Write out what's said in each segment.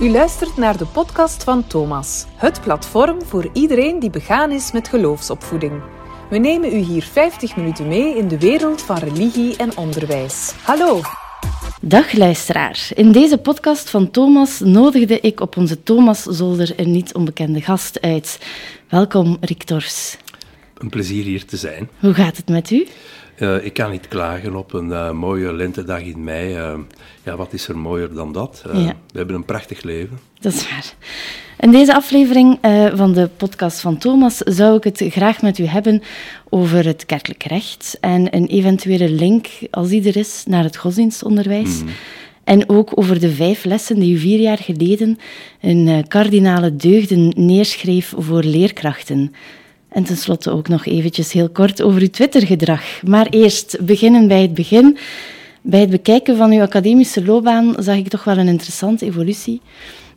U luistert naar de podcast van Thomas, het platform voor iedereen die begaan is met geloofsopvoeding. We nemen u hier 50 minuten mee in de wereld van religie en onderwijs. Hallo! Dag luisteraar. In deze podcast van Thomas nodigde ik op onze Thomas Zolder een niet onbekende gast uit. Welkom, Rick Tors. Een plezier hier te zijn. Hoe gaat het met u? Uh, ik kan niet klagen op een uh, mooie lentedag in mei. Uh, ja, wat is er mooier dan dat? Ja. We hebben een prachtig leven. Dat is waar. In deze aflevering van de podcast van Thomas zou ik het graag met u hebben over het kerkelijk recht en een eventuele link, als die er is, naar het godsdienstonderwijs. Mm. En ook over de vijf lessen die u vier jaar geleden in kardinale deugden neerschreef voor leerkrachten. En tenslotte ook nog eventjes heel kort over uw Twittergedrag. Maar eerst beginnen bij het begin. Bij het bekijken van uw academische loopbaan zag ik toch wel een interessante evolutie.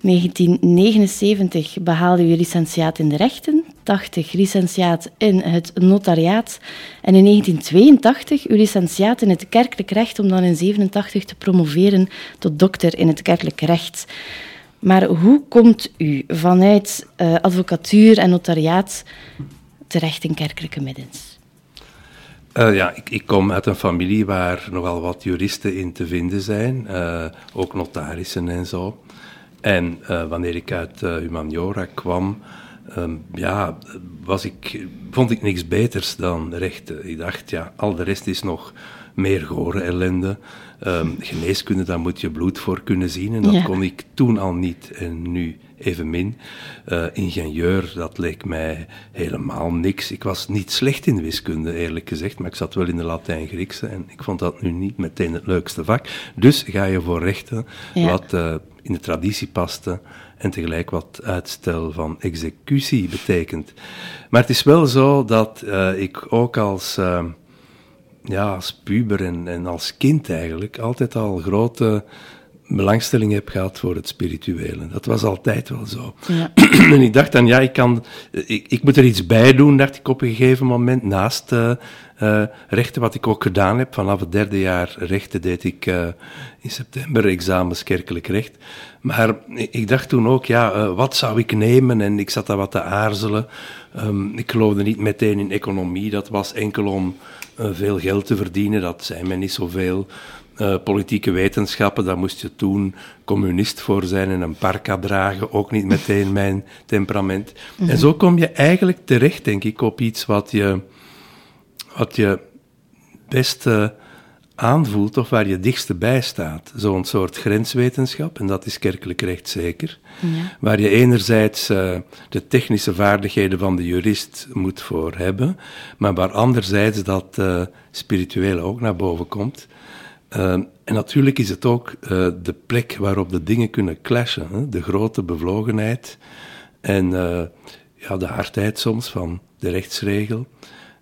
1979 behaalde u licentiaat in de rechten, 80 licentiaat in het notariaat en in 1982 uw licentiaat in het kerkelijk recht om dan in 87 te promoveren tot dokter in het kerkelijk recht. Maar hoe komt u vanuit uh, advocatuur en notariaat terecht in kerkelijke middens? Uh, ja, ik, ik, kom uit een familie waar nogal wat juristen in te vinden zijn, uh, ook notarissen en zo. En uh, wanneer ik uit humaniora kwam, um, ja, was ik, vond ik niks beters dan rechten. Ik dacht, ja, al de rest is nog meer gore ellende. Um, geneeskunde, daar moet je bloed voor kunnen zien. En dat ja. kon ik toen al niet en nu evenmin. Uh, ingenieur, dat leek mij helemaal niks. Ik was niet slecht in wiskunde, eerlijk gezegd, maar ik zat wel in de Latijn-Griekse en ik vond dat nu niet meteen het leukste vak. Dus ga je voor rechten, ja. wat uh, in de traditie paste en tegelijk wat uitstel van executie betekent. Maar het is wel zo dat uh, ik ook als ja, als puber en, en als kind eigenlijk altijd al grote belangstelling heb gehad voor het spirituele. Dat was altijd wel zo. Ja. en ik dacht dan, ja, ik, kan, ik, ik moet er iets bij doen, dacht ik op een gegeven moment, naast uh, uh, rechten, wat ik ook gedaan heb. Vanaf het derde jaar rechten deed ik uh, in september examens kerkelijk recht. Maar ik dacht toen ook, ja, wat zou ik nemen? En ik zat daar wat te aarzelen. Um, ik geloofde niet meteen in economie, dat was enkel om veel geld te verdienen, dat zei men niet zoveel. Uh, politieke wetenschappen, daar moest je toen communist voor zijn en een parka dragen, ook niet meteen mijn temperament. Mm -hmm. En zo kom je eigenlijk terecht, denk ik, op iets wat je, wat je best uh, aanvoelt of waar je dichtste bij staat. Zo'n soort grenswetenschap, en dat is kerkelijk recht zeker, ja. waar je enerzijds uh, de technische vaardigheden van de jurist moet voor hebben, maar waar anderzijds dat spirituele ook naar boven komt. Uh, en natuurlijk is het ook uh, de plek waarop de dingen kunnen clashen. Hè? De grote bevlogenheid en uh, ja, de hardheid soms van de rechtsregel.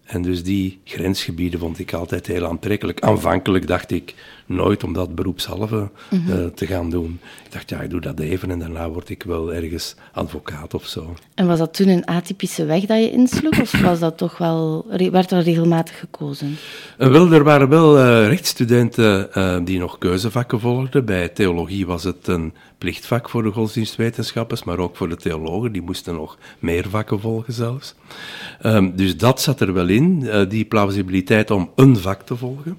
En dus die grensgebieden vond ik altijd heel aantrekkelijk. Aanvankelijk dacht ik nooit om dat beroepshalve mm -hmm. uh, te gaan doen. Ik dacht, ja, ik doe dat even en daarna word ik wel ergens advocaat of zo. En was dat toen een atypische weg dat je insloeg? of was dat toch wel, werd er regelmatig gekozen? Uh, wel, er waren wel uh, rechtsstudenten die nog keuzevakken volgden. Bij theologie was het een plichtvak voor de godsdienstwetenschappers, maar ook voor de theologen. Die moesten nog meer vakken volgen zelfs. Um, dus dat zat er wel in, die plausibiliteit om een vak te volgen.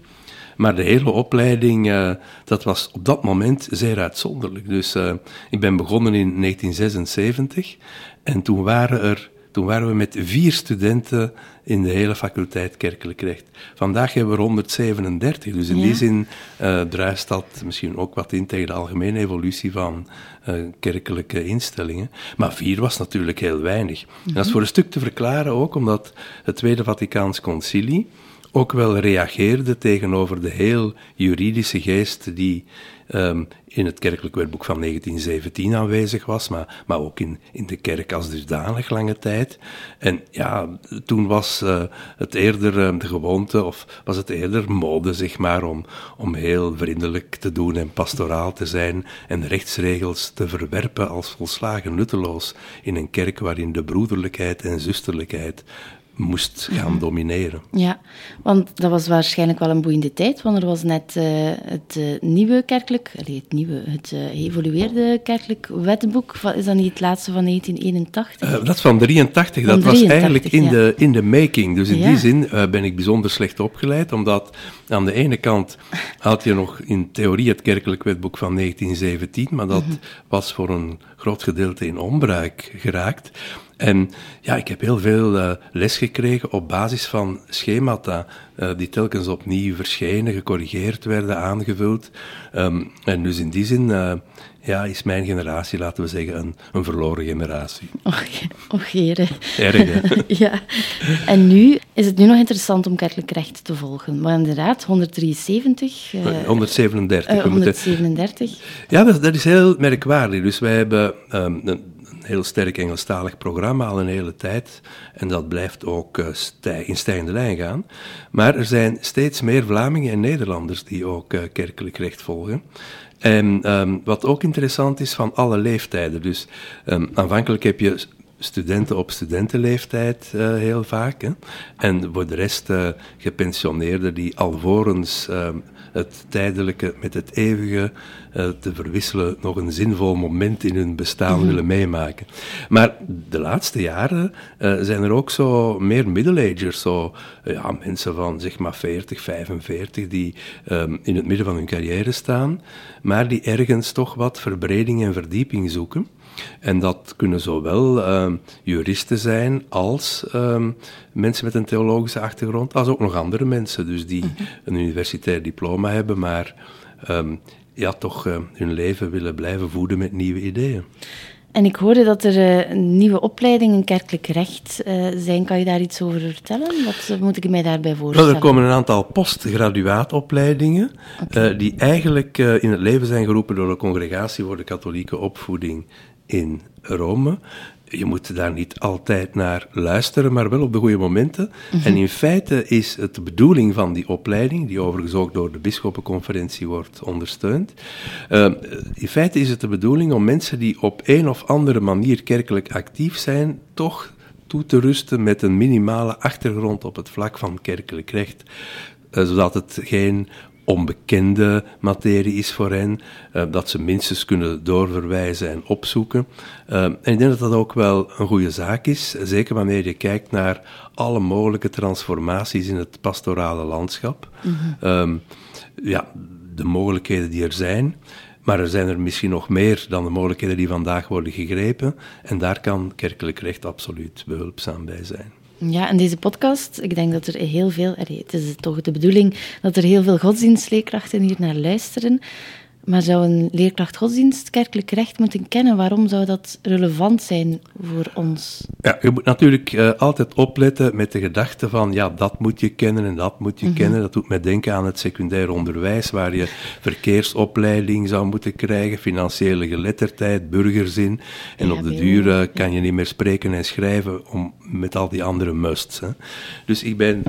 Maar de hele opleiding, uh, dat was op dat moment zeer uitzonderlijk. Dus uh, ik ben begonnen in 1976 en toen waren er toen waren we met vier studenten in de hele faculteit kerkelijk recht. Vandaag hebben we 137, dus in ja. die zin uh, druist dat misschien ook wat in tegen de algemene evolutie van uh, kerkelijke instellingen. Maar vier was natuurlijk heel weinig. Mm -hmm. En dat is voor een stuk te verklaren ook omdat het Tweede Vaticaans Concilie ook wel reageerde tegenover de heel juridische geest die um, in het kerkelijk wetboek van 1917 aanwezig was, maar, maar ook in, in de kerk als dusdanig lange tijd. En ja, toen was uh, het eerder uh, de gewoonte, of was het eerder mode, zeg maar, om, om heel vriendelijk te doen en pastoraal te zijn en rechtsregels te verwerpen als volslagen nutteloos in een kerk waarin de broederlijkheid en zusterlijkheid moest gaan domineren. Ja, want dat was waarschijnlijk wel een boeiende tijd, want er was net uh, het uh, nieuwe kerkelijk, allee, het nieuwe, het uh, geëvolueerde kerkelijk wetboek, is dat niet het laatste van 1981? dat is van 83, van dat 83, was eigenlijk in, ja. de, in de making. Dus in ja. die zin ben ik bijzonder slecht opgeleid, omdat aan de ene kant had je nog in theorie het kerkelijk wetboek van 1917, maar dat mm -hmm. was voor een groot gedeelte in onbruik geraakt. En ja, ik heb heel veel uh, les gekregen op basis van schemata uh, die telkens opnieuw verschenen, gecorrigeerd werden, aangevuld. Um, en dus in die zin uh, ja, is mijn generatie, laten we zeggen, een, een verloren generatie. Och, och heren. Erg, hè? ja. En nu is het nu nog interessant om kerkelijk recht te volgen. Maar inderdaad, 173... 137. 137. Ja, dat, dat, is heel merkwaardig. Dus wij hebben... Um, een, heel sterk Engelstalig programma al een hele tijd. En dat blijft ook uh, stij in stijgende lijn gaan. Maar er zijn steeds meer Vlamingen en Nederlanders die ook uh, kerkelijk recht volgen. En um, wat ook interessant is van alle leeftijden. Dus um, aanvankelijk heb je studenten op studentenleeftijd uh, heel vaak. Hè? En voor de rest uh, gepensioneerden die alvorens uh, het tijdelijke met het eeuwige te verwisselen nog een zinvol moment in hun bestaan mm -hmm. willen meemaken. Maar de laatste jaren zijn er ook zo meer middle-agers, zo ja, mensen van zeg maar 40, 45, die um, in het midden van hun carrière staan, maar die ergens toch wat verbreding en verdieping zoeken. En dat kunnen zowel uh, juristen zijn als uh, mensen met een theologische achtergrond, als ook nog andere mensen, dus die een universitair diploma hebben, maar um, ja, toch uh, hun leven willen blijven voeden met nieuwe ideeën. En ik hoorde dat er uh, nieuwe opleidingen kerkelijk recht uh, zijn. Kan je daar iets over vertellen? Wat moet ik mij daarbij voorstellen? Er komen een aantal postgraduaatopleidingen okay. die eigenlijk in het leven zijn geroepen door de Congregatie voor de Katholieke Opvoeding in Rome. Je moet daar niet altijd naar luisteren, maar wel op de goede momenten. En in feite is het de bedoeling van die opleiding, die overigens ook door de Bisschoppenconferentie wordt ondersteund. Uh, in feite is het de bedoeling om mensen die op een of andere manier kerkelijk actief zijn, toch toe te rusten met een minimale achtergrond op het vlak van kerkelijk recht. Uh, zodat het geen onbekende materie is voor hen, uh, dat ze minstens kunnen doorverwijzen en opzoeken. Uh, en ik denk dat dat ook wel een goede zaak is, zeker wanneer je kijkt naar alle mogelijke transformaties in het pastorale landschap. Mm-hmm. Um, ja, de mogelijkheden die er zijn. Maar er zijn er misschien nog meer dan de mogelijkheden die vandaag worden gegrepen. En daar kan kerkelijk recht absoluut behulpzaam bij zijn. Ja, en deze podcast, ik denk dat er heel veel, het is toch de bedoeling dat er heel veel godsdienstleerkrachten hier naar luisteren. Maar zou een leerkracht godsdienst kerkelijk recht moeten kennen? Waarom zou dat relevant zijn voor ons? Ja, je moet natuurlijk uh, altijd opletten met de gedachte van, ja, dat moet je kennen en dat moet je mm -hmm. kennen. Dat doet mij denken aan het secundair onderwijs, waar je verkeersopleiding zou moeten krijgen, financiële geletterdheid, burgerzin. En ja, op de duur uh, kan je niet meer spreken en schrijven om, met al die andere musts. Hè. Dus ik ben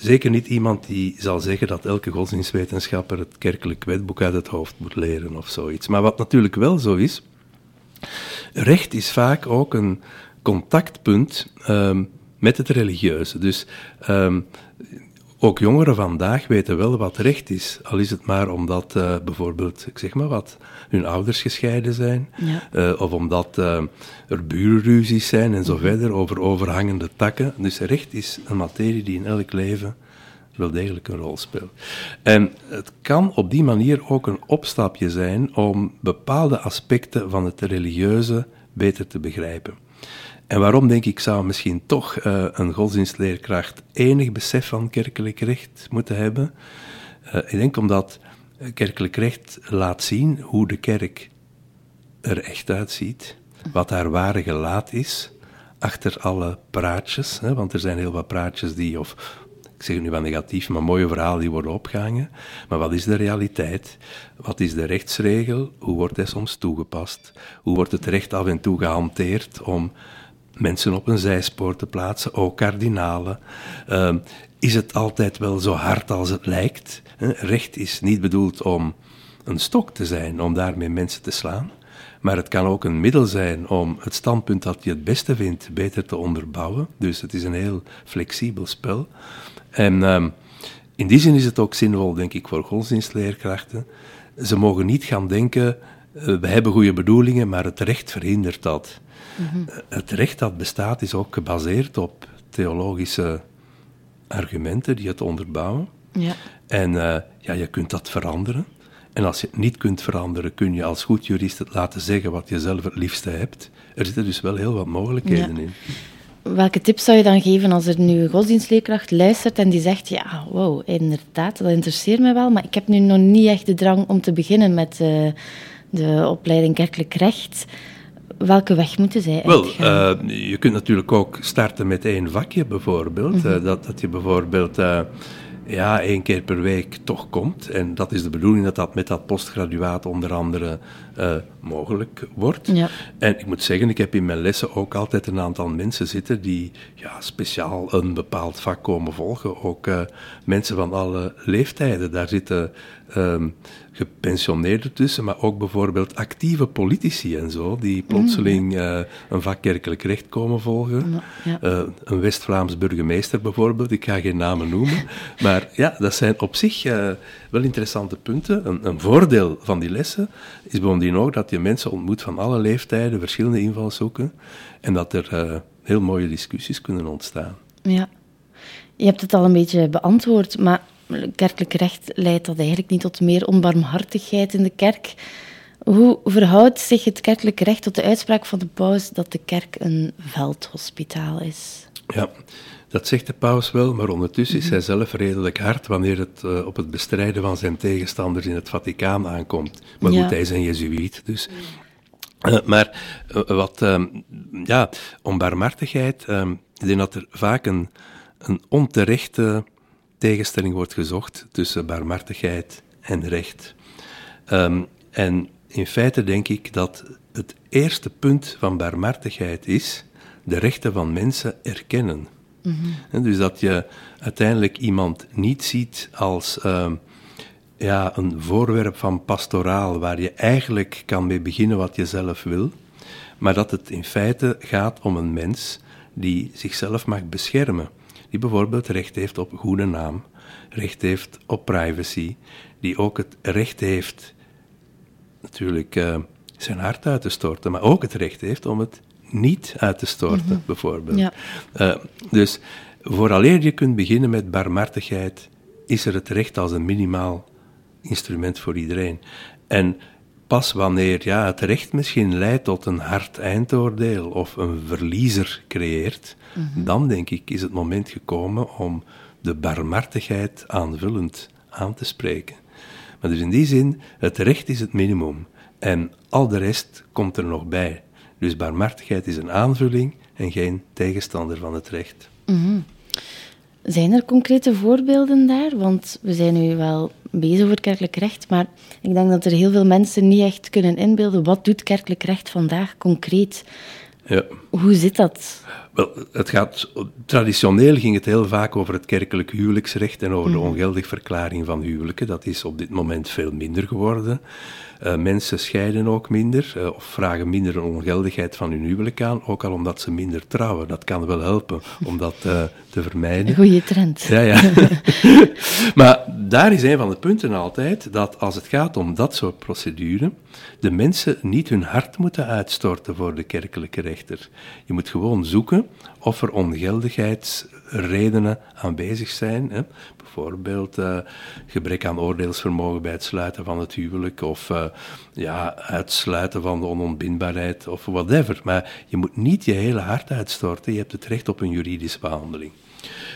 zeker niet iemand die zal zeggen dat elke godsdienstwetenschapper het kerkelijk wetboek uit het hoofd moet leren of zoiets. Maar wat natuurlijk wel zo is, recht is vaak ook een contactpunt um, met het religieuze. Dus um, ook jongeren vandaag weten wel wat recht is, al is het maar omdat uh, bijvoorbeeld, ik zeg maar wat, hun ouders gescheiden zijn, ja. uh, of omdat uh, er burenruzies zijn en zo -hmm. verder over overhangende takken. Dus recht is een materie die in elk leven wel degelijk een rol speelt. En het kan op die manier ook een opstapje zijn om bepaalde aspecten van het religieuze beter te begrijpen. En waarom denk ik zou misschien toch uh, een godsdienstleerkracht enig besef van kerkelijk recht moeten hebben? Uh, ik denk omdat kerkelijk recht laat zien hoe de kerk er echt uitziet, wat haar ware gelaat is, achter alle praatjes, hè, want er zijn heel wat praatjes die, of ik zeg nu wel negatief, maar mooie verhalen die worden opgehangen. Maar wat is de realiteit? Wat is de rechtsregel? Hoe wordt hij soms toegepast? Hoe wordt het recht af en toe gehanteerd om mensen op een zijspoor te plaatsen, ook kardinalen. Uh, is het altijd wel zo hard als het lijkt? Recht is niet bedoeld om een stok te zijn, om daarmee mensen te slaan. Maar het kan ook een middel zijn om het standpunt dat je het beste vindt beter te onderbouwen. Dus het is een heel flexibel spel. En ehm, in die zin is het ook zinvol, denk ik, voor godsdienstleerkrachten. Ze mogen niet gaan denken, uh, we hebben goede bedoelingen, maar het recht verhindert dat. Mhm. Het recht dat bestaat is ook gebaseerd op theologische argumenten die het onderbouwen. Ja. En uh, ja, je kunt dat veranderen. En als je het niet kunt veranderen, kun je als goed jurist het laten zeggen wat je zelf het liefste hebt. Er zitten dus wel heel wat mogelijkheden in. Welke tips zou je dan geven als er nu een godsdienstleerkracht luistert en die zegt, ja, wow, inderdaad, dat interesseert me wel, maar ik heb nu nog niet echt de drang om te beginnen met uh, de opleiding kerkelijk recht. Welke weg moeten zij Wel, uh, je kunt natuurlijk ook starten met één vakje bijvoorbeeld. Mm -hmm. dat, dat je bijvoorbeeld ja, één keer per week toch komt. En dat is de bedoeling dat dat met dat postgraduaat onder andere uh, mogelijk wordt. Ja. En ik moet zeggen, ik heb in mijn lessen ook altijd een aantal mensen zitten die ja, speciaal een bepaald vak komen volgen. Ook uh, mensen van alle leeftijden. Daar zitten um, gepensioneerden tussen, maar ook bijvoorbeeld actieve politici en zo, die plotseling uh, een vak kerkelijk recht komen volgen. Ja. Uh, een West-Vlaams burgemeester bijvoorbeeld, ik ga geen namen noemen. Maar ja, dat zijn op zich uh, wel interessante punten. Een, een, voordeel van die lessen is bovendien ook dat je mensen ontmoet van alle leeftijden, verschillende invalshoeken, en dat er heel mooie discussies kunnen ontstaan. Ja. Je hebt het al een beetje beantwoord, maar kerkelijk recht leidt dat eigenlijk niet tot meer onbarmhartigheid in de kerk. Hoe verhoudt zich het kerkelijk recht tot de uitspraak van de paus dat de kerk een veldhospitaal is? Ja, dat zegt de paus wel, maar ondertussen is hij zelf redelijk hard wanneer het uh, op het bestrijden van zijn tegenstanders in het Vaticaan aankomt. Maar goed, hij is een jezuïet, dus... Uh, maar uh, wat, ja, onbarmhartigheid, ik denk dat er vaak een, een onterechte tegenstelling wordt gezocht tussen barmhartigheid en recht. Um, en in feite denk ik dat het eerste punt van barmhartigheid is de rechten van mensen erkennen. Mm -hmm. Dus dat je uiteindelijk iemand niet ziet als uh, ja, een voorwerp van pastoraal waar je eigenlijk kan mee beginnen wat je zelf wil, maar dat het in feite gaat om een mens die zichzelf mag beschermen die bijvoorbeeld recht heeft op goede naam, recht heeft op privacy, die ook het recht heeft natuurlijk uh, zijn hart uit te storten, maar ook het recht heeft om het niet uit te storten, mm -hmm. bijvoorbeeld. Ja. Uh, dus vooraleer je kunt beginnen met barmhartigheid, is er het recht als een minimaal instrument voor iedereen. En pas wanneer ja, het recht misschien leidt tot een hard eindoordeel of een verliezer creëert, mm-hmm. dan denk ik is het moment gekomen om de barmhartigheid aanvullend aan te spreken. Maar dus in die zin, het recht is het minimum en al de rest komt er nog bij. Dus barmhartigheid is een aanvulling en geen tegenstander van het recht. Mm-hmm. Zijn er concrete voorbeelden daar? Want we zijn nu wel bezig over kerkelijk recht, maar ik denk dat er heel veel mensen niet echt kunnen inbeelden wat doet kerkelijk recht vandaag concreet. Ja. Hoe zit dat? Wel, het gaat, traditioneel ging het heel vaak over het kerkelijk huwelijksrecht en over mm. de mhm. ongeldig verklaring van huwelijken. Dat is op dit moment veel minder geworden. Uh, mensen scheiden ook minder uh, of vragen minder een ongeldigheid van hun huwelijk aan, ook al omdat ze minder trouwen. Dat kan wel helpen om dat uh, te vermijden. Een goede trend. Ja, ja. maar daar is een van de punten altijd dat als het gaat om dat soort procedure, de mensen niet hun hart moeten uitstorten voor de kerkelijke rechter. Je moet gewoon zoeken of er ongeldigheidsredenen aanwezig zijn. Hè. Bijvoorbeeld uh, gebrek aan oordeelsvermogen bij het sluiten van het huwelijk, of uh, ja, uitsluiten van de onontbindbaarheid, of whatever. Maar je moet niet je hele hart uitstorten, je hebt het recht op een juridische behandeling.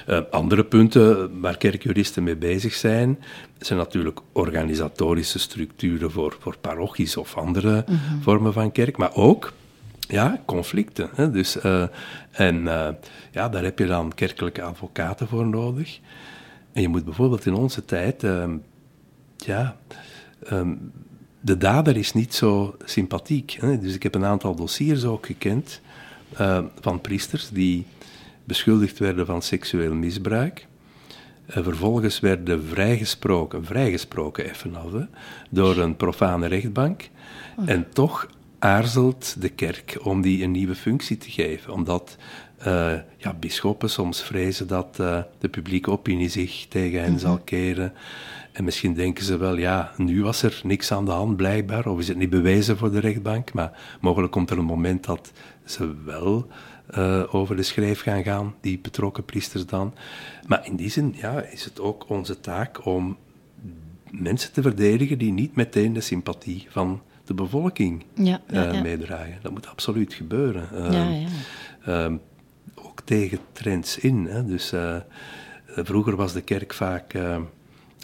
Uh, andere punten waar kerkjuristen mee bezig zijn, zijn natuurlijk organisatorische structuren voor, voor parochies of andere mm -hmm. vormen van kerk, maar ook ja, conflicten. Hè? Dus, uh, en uh, ja, daar heb je dan kerkelijke advocaten voor nodig. En je moet bijvoorbeeld in onze tijd, um, ja, um, de dader is niet zo sympathiek. Hè? Dus ik heb een aantal dossiers ook gekend uh, van priesters die beschuldigd werden van seksueel misbruik. Vervolgens werden vrijgesproken, vrijgesproken even af, hè, door een profane rechtbank. Oh. En toch aarzelt de kerk om die een nieuwe functie te geven. Omdat uh, ja, bisschoppen soms vrezen dat uh, de publieke opinie zich tegen hen zal mhm. keren. En misschien denken ze wel, ja, nu was er niks aan de hand blijkbaar, of is het niet bewezen voor de rechtbank, maar mogelijk komt er een moment dat ze wel uh, over de schrijf gaan gaan, die betrokken priesters dan. Maar in die zin ja, is het ook onze taak om mensen te verdedigen die niet meteen de sympathie van de bevolking ja, ja, meedragen. Dat moet absoluut gebeuren. ja, ehm, ook tegen trends in. Hè. Dus uh, vroeger was de kerk vaak uh,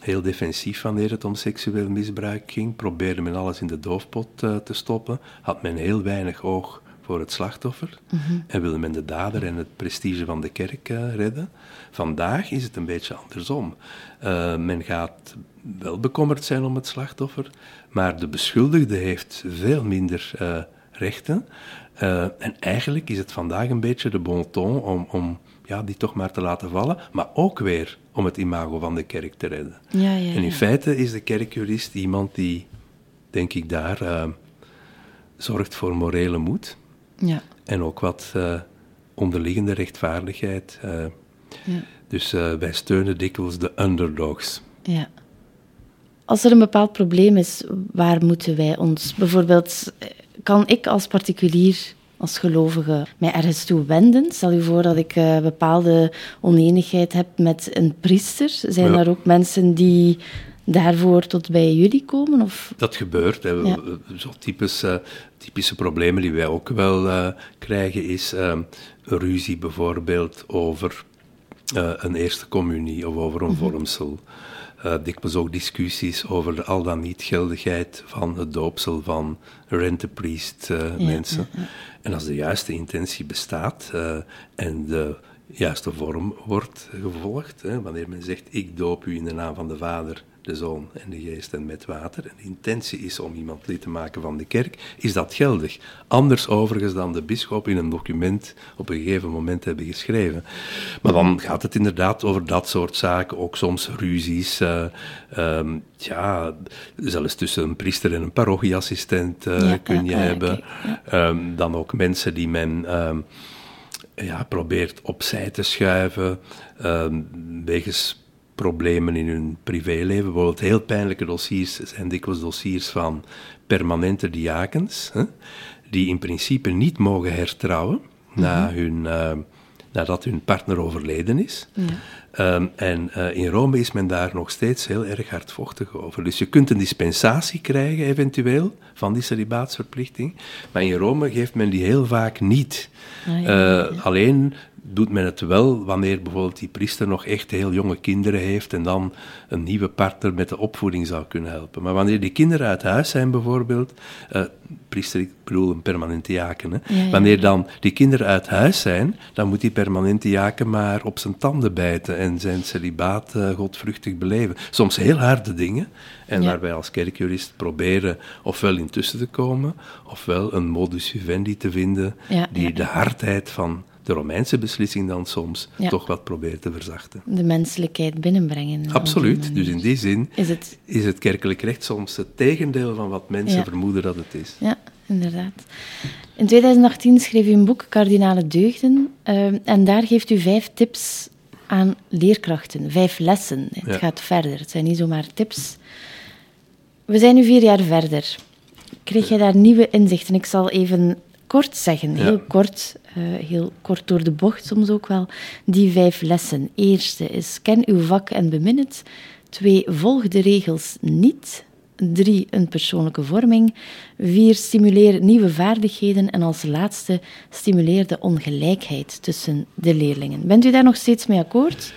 heel defensief wanneer het om seksueel misbruik ging. Probeerde men alles in de doofpot uh, te stoppen. Had men heel weinig oog voor het slachtoffer. Mm -hmm. En wilde men de dader en het prestige van de kerk redden. Vandaag is het een beetje andersom. men gaat wel bekommerd zijn om het slachtoffer, maar de beschuldigde heeft veel minder rechten. Uh, en eigenlijk is het vandaag een beetje de bon ton om, om ja, die toch maar te laten vallen, maar ook weer om het imago van de kerk te redden. Ja, ja, en in feite is de kerkjurist iemand die, denk ik, daar uh, zorgt voor morele moed. Ja. En ook wat onderliggende rechtvaardigheid. Ja. Dus wij steunen dikwijls de underdogs. Ja. Als er een bepaald probleem is, waar moeten wij ons bijvoorbeeld kan ik als particulier, als gelovige, mij ergens toe wenden? Stel je voor dat ik uh, bepaalde oneenigheid heb met een priester. Zijn er ook mensen die daarvoor tot bij jullie komen? Of? Dat gebeurt. Hè. Zo typisch, uh, typische problemen die wij ook wel uh, krijgen is ruzie bijvoorbeeld over een eerste communie of over een mm -hmm. Uh, dikwijls ook discussies over de al dan niet geldigheid van het doopsel van rentepriest uh, mensen. En als de juiste intentie bestaat uh, en de juiste vorm wordt gevolgd, hè, wanneer men zegt ik doop u in de naam van de Vader de Zoon en de Geest en met water, en de intentie is om iemand lid te maken van de kerk, is dat geldig. Anders overigens dan de bisschop in een document op een gegeven moment hebben geschreven. Maar dan gaat het inderdaad over dat soort zaken, ook soms ruzies, uh, um, ja, zelfs tussen een priester en een parochieassistent uh, kun je hebben. Um, dan ook mensen die men... Um, ja, probeert opzij te schuiven, wegens problemen in hun privéleven. Bijvoorbeeld heel pijnlijke dossiers zijn dikwijls dossiers van permanente diakens, hè, die in principe niet mogen hertrouwen na mhm. hun, uh, nadat hun partner overleden is. Ja. Um, en uh, in Rome is men daar nog steeds heel erg hardvochtig over. Dus je kunt een dispensatie krijgen, eventueel, van die celibaatsverplichting. Maar in Rome geeft men die heel vaak niet. Ah, ja, uh, alleen doet men het wel wanneer bijvoorbeeld die priester nog echt heel jonge kinderen heeft en dan een nieuwe partner met de opvoeding zou kunnen helpen. Maar wanneer die kinderen uit huis zijn bijvoorbeeld, uh, priester, ik bedoel een permanente jaken, hè? wanneer dan die kinderen uit huis zijn, dan moet die permanente jaken maar op zijn tanden bijten en zijn celibaat uh, godvruchtig beleven. Soms heel harde dingen en waar wij als kerkjurist proberen ofwel intussen te komen, ofwel een modus vivendi te vinden die de hardheid van de Romeinse beslissing dan soms toch wat probeert te verzachten. De menselijkheid binnenbrengen. Absoluut. Dus in die zin is het, is het kerkelijk recht soms het tegendeel van wat mensen vermoeden dat het is. Ja, inderdaad. In 2018 schreef u een boek, Kardinale Deugden, uh, en daar geeft u vijf tips aan leerkrachten, vijf lessen. Het gaat verder, het zijn niet zomaar tips. We zijn nu vier jaar verder. Kreeg jij daar nieuwe inzichten? Ik zal even kort zeggen, heel kort, uh, heel kort door de bocht soms ook wel, die vijf lessen. Eerste is, ken uw vak en bemin het. Twee, volg de regels niet. Drie, een persoonlijke vorming. Vier, stimuleer nieuwe vaardigheden. En als laatste, stimuleer de ongelijkheid tussen de leerlingen. Bent u daar nog steeds mee akkoord?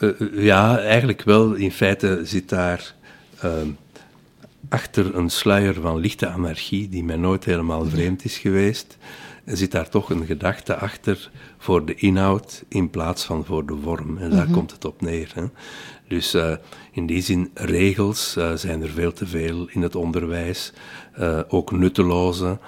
Uh, ja, eigenlijk wel. In feite zit daar... Uh achter een sluier van lichte anarchie, die mij nooit helemaal vreemd is geweest, zit daar toch een gedachte achter voor de inhoud in plaats van voor de vorm. En daar mhm. komt het op neer. Hè. Dus uh, in die zin, regels uh, zijn er veel te veel in het onderwijs, uh, ook nutteloze.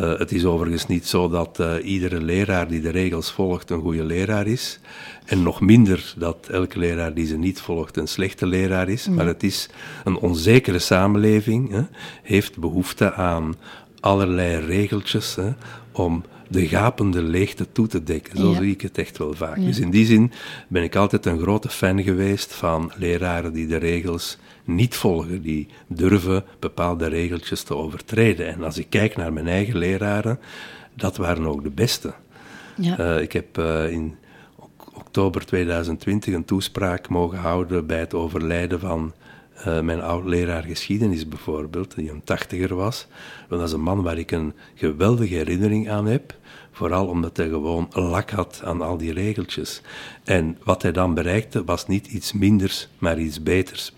Uh, het is overigens niet zo dat uh, iedere leraar die de regels volgt een goede leraar is. En nog minder dat elke leraar die ze niet volgt een slechte leraar is. Maar het is een onzekere samenleving, hè, heeft behoefte aan allerlei regeltjes hè, om de gapende leegte toe te dekken. Zo Ja. zie ik het echt wel vaak. Dus in die zin ben ik altijd een grote fan geweest van leraren die de regels niet volgen, die durven bepaalde regeltjes te overtreden. En als ik kijk naar mijn eigen leraren, dat waren ook de beste. Ja. Eh, ik heb eh, in ok- oktober 2020 een toespraak mogen houden bij het overlijden van eh, mijn oud-leraar geschiedenis bijvoorbeeld, die een tachtiger was. Dat is een man waar ik een geweldige herinnering aan heb. Vooral omdat hij gewoon lak had aan al die regeltjes. En wat hij dan bereikte was niet iets minders, maar iets beters.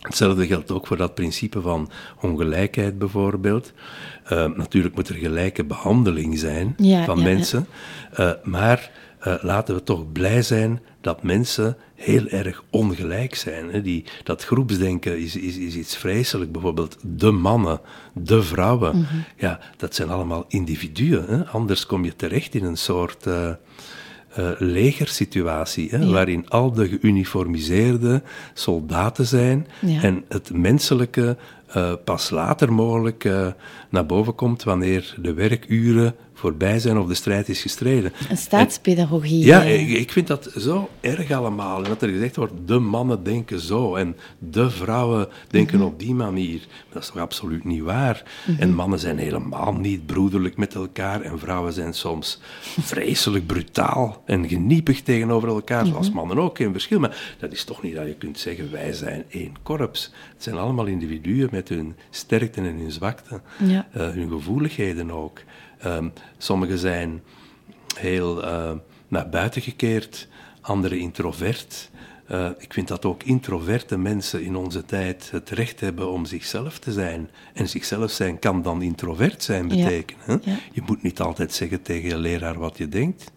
Hetzelfde geldt ook voor dat principe van ongelijkheid bijvoorbeeld. Eh, natuurlijk moet er gelijke behandeling zijn Ja, van ja, ja. mensen. Eh, maar eh, laten we toch blij zijn dat mensen heel erg ongelijk zijn. Hè. Die, dat groepsdenken is, is, is iets vreselijk. Bijvoorbeeld de mannen, de vrouwen. Mhm. Ja, dat zijn allemaal individuen. Hè. Anders kom je terecht in een soort... eh, legersituatie, hè, waarin al de geuniformiseerde soldaten zijn Ja. en het menselijke eh, pas later mogelijk eh, naar boven komt wanneer de werkuren voorbij zijn of de strijd is gestreden. Een staatspedagogie. Ja, ik, ik vind dat zo erg allemaal. En dat er gezegd wordt, de mannen denken zo en de vrouwen denken op die manier. Dat is toch absoluut niet waar? En mannen zijn helemaal niet broederlijk met elkaar en vrouwen zijn soms vreselijk brutaal en geniepig tegenover elkaar, zoals mannen ook, geen verschil. Maar dat is toch niet dat je kunt zeggen, wij zijn één korps. Het zijn allemaal individuen met hun sterkte en hun zwakte, Ja. eh, hun gevoeligheden ook. Ehm, sommigen zijn heel eh, naar buiten gekeerd, anderen introvert. Eh, ik vind dat ook introverte mensen in onze tijd het recht hebben om zichzelf te zijn. En zichzelf zijn kan dan introvert zijn Ja. betekenen. hè? Ja. Je moet niet altijd zeggen tegen je leraar wat je denkt.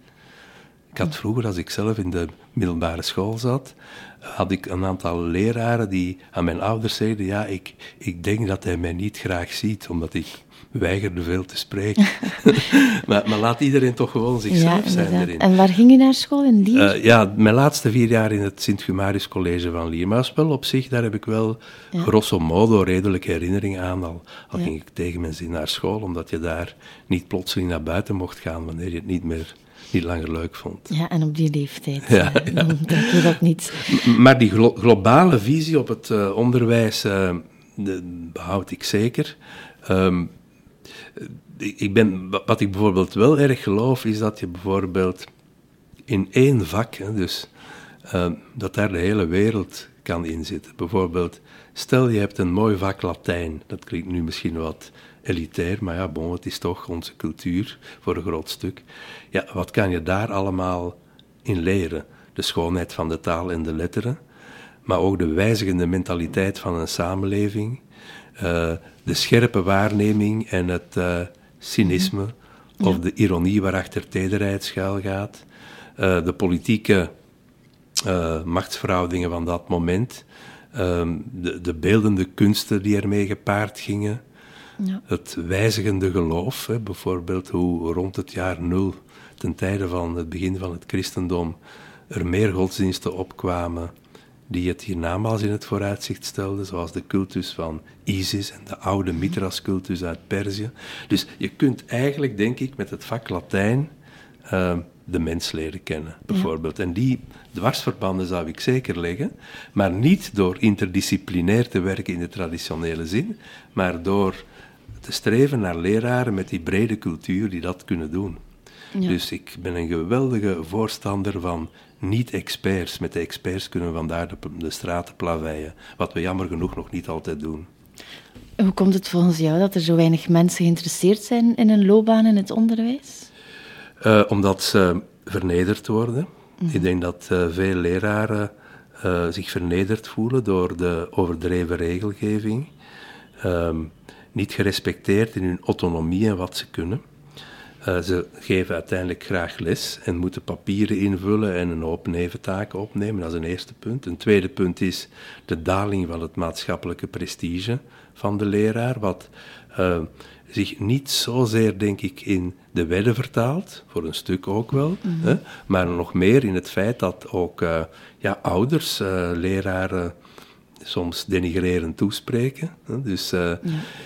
Ik had vroeger, als ik zelf in de middelbare school zat, had ik een aantal leraren die aan mijn ouders zeiden, ja, ik, ik denk dat hij mij niet graag ziet, omdat ik weigerde veel te spreken. maar, maar laat iedereen toch gewoon zichzelf zijn erin. En waar ging je naar school? In die? Eh, ja, mijn laatste vier jaar in het Sint-Humarisch College van Liermaas, wel op zich, daar heb ik wel grosso modo redelijke herinneringen aan. Al, al ging ik tegen mijn zin naar school, omdat je daar niet plotseling naar buiten mocht gaan wanneer je het niet meer, niet langer leuk vond. Ja, en op die leeftijd. Ja, eh, Dan denk je dat niet. Maar die glo- globale visie op het eh, onderwijs de, behoud ik zeker. Ehm, ik ik ben, wa- wat ik bijvoorbeeld wel erg geloof, is dat je bijvoorbeeld in één vak, hè, dus ehm, dat daar de hele wereld kan inzitten. Bijvoorbeeld, stel je hebt een mooi vak Latijn, dat klinkt nu misschien wat elitair, maar ja, bon, het is toch onze cultuur voor een groot stuk. Ja, wat kan je daar allemaal in leren? De schoonheid van de taal en de letteren, maar ook de wijzigende mentaliteit van een samenleving, eh, de scherpe waarneming en het eh, cynisme of de ironie waarachter tederheid schuilgaat, eh, de politieke eh, machtsverhoudingen van dat moment, ehm, de, de beeldende kunsten die ermee gepaard gingen, Ja. het wijzigende geloof, hè, bijvoorbeeld hoe rond het jaar nul, ten tijde van het begin van het christendom, er meer godsdiensten opkwamen die het hiernamaals in het vooruitzicht stelden, zoals de cultus van Isis en de oude Mithras-cultus uit Perzië. Dus je kunt eigenlijk, denk ik, met het vak Latijn eh, de mens leren kennen, bijvoorbeeld. En die dwarsverbanden zou ik zeker leggen, maar niet door interdisciplinair te werken in de traditionele zin, maar door te streven naar leraren met die brede cultuur die dat kunnen doen. Dus ik ben een geweldige voorstander van niet-experts. Met de experts kunnen we vandaar de, de straten plaveien, wat we jammer genoeg nog niet altijd doen. Hoe komt het volgens jou dat er zo weinig mensen geïnteresseerd zijn in een loopbaan in het onderwijs? Eh, omdat ze vernederd worden. Ik denk dat eh, veel leraren eh, zich vernederd voelen door de overdreven regelgeving. Ehm, niet gerespecteerd in hun autonomie en wat ze kunnen. Eh, ze geven uiteindelijk graag les en moeten papieren invullen en een hoop neventaken opnemen. Dat is een eerste punt. Een tweede punt is de daling van het maatschappelijke prestige van de leraar, wat eh, zich niet zozeer, denk ik, in de wedden vertaalt, voor een stuk ook wel, hè, maar nog meer in het feit dat ook eh, ja, ouders leraren soms denigrerend toespreken. Hè. Dus eh,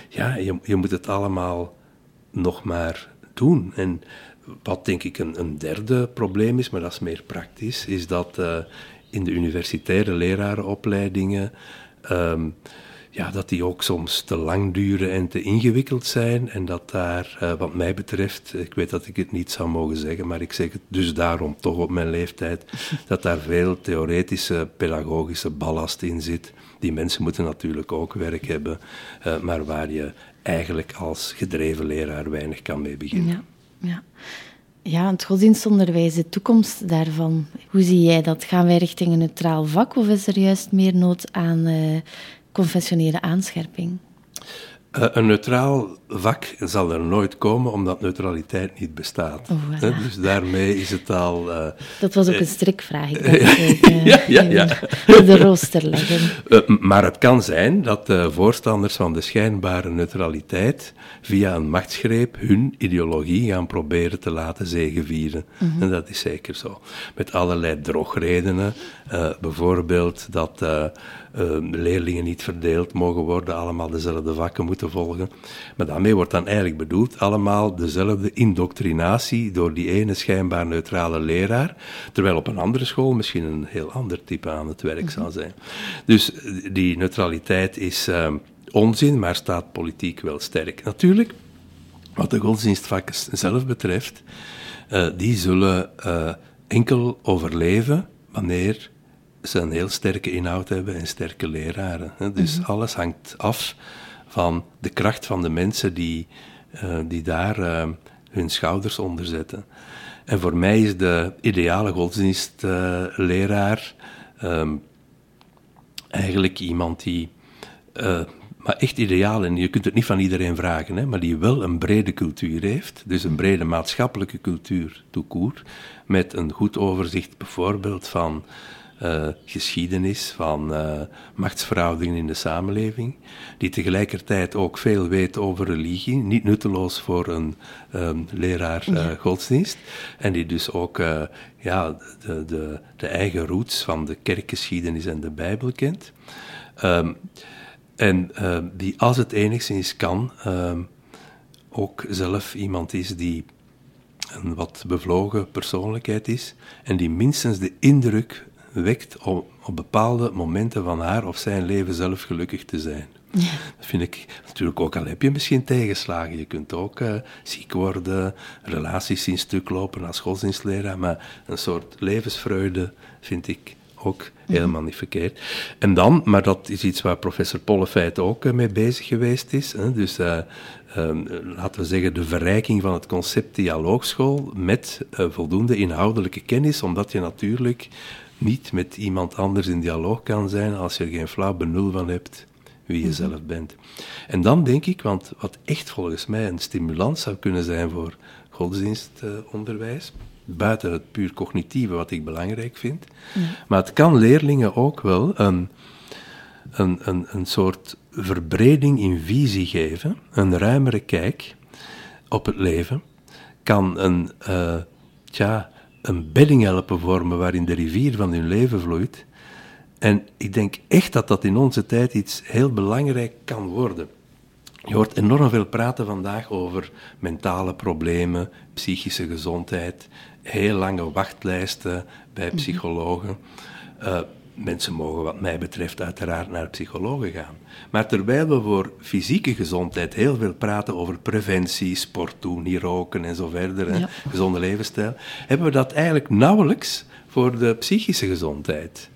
ja, je, je moet het allemaal nog maar doen. En wat denk ik een, een derde probleem is, maar dat is meer praktisch, is dat uh, in de universitaire lerarenopleidingen. Um, ja, dat die ook soms te lang duren en te ingewikkeld zijn. En dat daar, uh, wat mij betreft, ik weet dat ik het niet zou mogen zeggen, maar ik zeg het dus daarom toch op mijn leeftijd, dat daar veel theoretische, pedagogische ballast in zit. Die mensen moeten natuurlijk ook werk hebben, uh, maar waar je eigenlijk als gedreven leraar weinig kan mee beginnen. Ja, ja. Ja, het godsdienstonderwijs, de toekomst daarvan. Hoe zie jij dat? Gaan wij richting een neutraal vak of is er juist meer nood aan uh, confessionele aanscherping? Uh, een neutraal vak zal er nooit komen, omdat neutraliteit niet bestaat. Oh, voilà. Dus daarmee is het al... Uh, dat was ook een strikvraag. Ik dacht, uh, ja, ja, ja. De rooster leggen. maar het kan zijn dat de voorstanders van de schijnbare neutraliteit via een machtsgreep hun ideologie gaan proberen te laten zegevieren. Mm -hmm. En dat is zeker zo. Met allerlei drogredenen. bijvoorbeeld dat leerlingen niet verdeeld mogen worden, allemaal dezelfde vakken moeten volgen. Maar daarmee wordt dan eigenlijk bedoeld allemaal dezelfde indoctrinatie door die ene schijnbaar neutrale leraar, terwijl op een andere school misschien een heel ander type aan het werk zou zijn. Dus die neutraliteit is uh, onzin, maar staat politiek wel sterk. Natuurlijk, wat de godsdienstvakken zelf betreft, uh, die zullen uh, enkel overleven wanneer ze een heel sterke inhoud hebben en sterke leraren. Hè. Dus mm -hmm. alles hangt af van de kracht van de mensen die, uh, die daar uh, hun schouders onder zetten. En voor mij is de ideale godsdienstleraar um, eigenlijk iemand die, maar echt ideaal, en je kunt het niet van iedereen vragen, hè, maar die wel een brede cultuur heeft, dus een brede maatschappelijke cultuur, toekoer, met een goed overzicht bijvoorbeeld van uh, geschiedenis, van uh, machtsverhoudingen in de samenleving, die tegelijkertijd ook veel weet over religie, niet nutteloos voor een um, leraar uh, ja. godsdienst, en die dus ook ja, de, de, de, eigen roots van de kerkgeschiedenis en de Bijbel kent. Um, en die, als het enigszins kan, um, ook zelf iemand is die een wat bevlogen persoonlijkheid is en die minstens de indruk wekt om op bepaalde momenten van haar of zijn leven zelf gelukkig te zijn. Ja. Dat vind ik natuurlijk ook al heb je misschien tegenslagen. Je kunt ook uh, ziek worden, relaties zien stuk lopen als godsdienstleraar, maar een soort levensvreugde vind ik ook helemaal niet verkeerd. En dan, maar dat is iets waar professor Pollefeit ook uh, mee bezig geweest is, hè, dus uh, um, laten we zeggen de verrijking van het concept dialoogschool met voldoende inhoudelijke kennis, omdat je natuurlijk niet met iemand anders in dialoog kan zijn als je er geen flauw benul van hebt wie je zelf bent. En dan denk ik, want wat echt volgens mij een stimulans zou kunnen zijn voor godsdienstonderwijs, buiten het puur cognitieve wat ik belangrijk vind, ja. maar het kan leerlingen ook wel een, een, een, een soort verbreding in visie geven, een ruimere kijk op het leven, kan een, uh, tja, een bedding helpen vormen waarin de rivier van hun leven vloeit. En ik denk echt dat dat in onze tijd iets heel belangrijk kan worden. Je hoort enorm veel praten vandaag over mentale problemen, psychische gezondheid, heel lange wachtlijsten bij mhm. psychologen. Uh, mensen mogen, wat mij betreft, uiteraard naar psychologen gaan. Maar terwijl we voor fysieke gezondheid heel veel praten over preventie, sport doen, niet roken en zo verder, ja. gezonde levensstijl, hebben we dat eigenlijk nauwelijks voor de psychische gezondheid.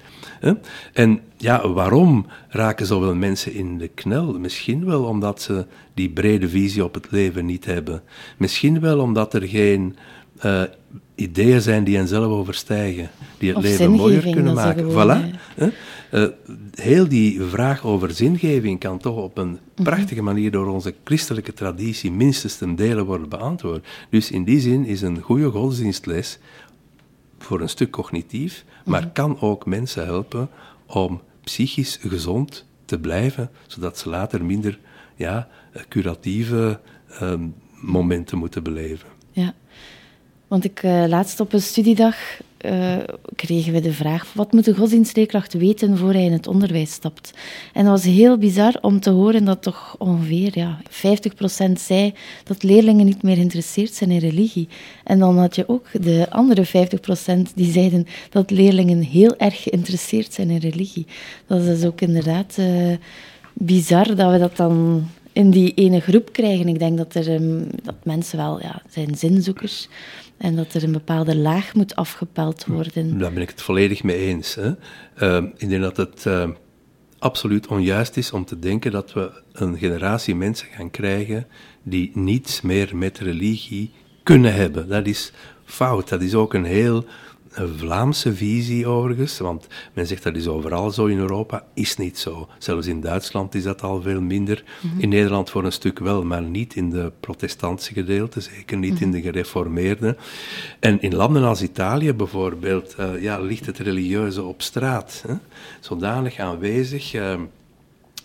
En ja, waarom raken zoveel mensen in de knel? Misschien wel omdat ze die brede visie op het leven niet hebben. Misschien wel omdat er geen uh, ideeën zijn die hen zelf overstijgen, die het of leven mooier kunnen maken. Gewoon, voilà. Uh, heel die vraag over zingeving kan toch op een Mhm. prachtige manier door onze christelijke traditie minstens ten dele worden beantwoord. Dus in die zin is een goede godsdienstles voor een stuk cognitief, maar Mhm. kan ook mensen helpen om psychisch gezond te blijven, zodat ze later minder ja, curatieve um, momenten moeten beleven. Ja, want ik uh, laatst op een studiedag uh, kregen we de vraag: wat moet de godsdienstleerkracht weten voor hij in het onderwijs stapt? En dat was heel bizar om te horen dat toch ongeveer ja, 50% zei dat leerlingen niet meer geïnteresseerd zijn in religie. En dan had je ook de andere 50% die zeiden dat leerlingen heel erg geïnteresseerd zijn in religie. Dat is dus ook inderdaad uh, bizar dat we dat dan in die ene groep krijgen. Ik denk dat, er, um, dat mensen wel ja, zijn zinzoekers en dat er een bepaalde laag moet afgepeld worden. Daar ben ik het volledig mee eens. Hè. Uh, ik denk dat het uh, absoluut onjuist is om te denken dat we een generatie mensen gaan krijgen die niets meer met religie kunnen hebben. Dat is fout. Dat is ook een heel Vlaamse visie overigens, want men zegt dat is overal zo in Europa, is niet zo. Zelfs in Duitsland is dat al veel minder. In Nederland voor een stuk wel, maar niet in de protestantse gedeelte, zeker niet in de gereformeerde. En in landen als Italië bijvoorbeeld, uh, ja, ligt het religieuze op straat. Hè? Zodanig aanwezig. Uh,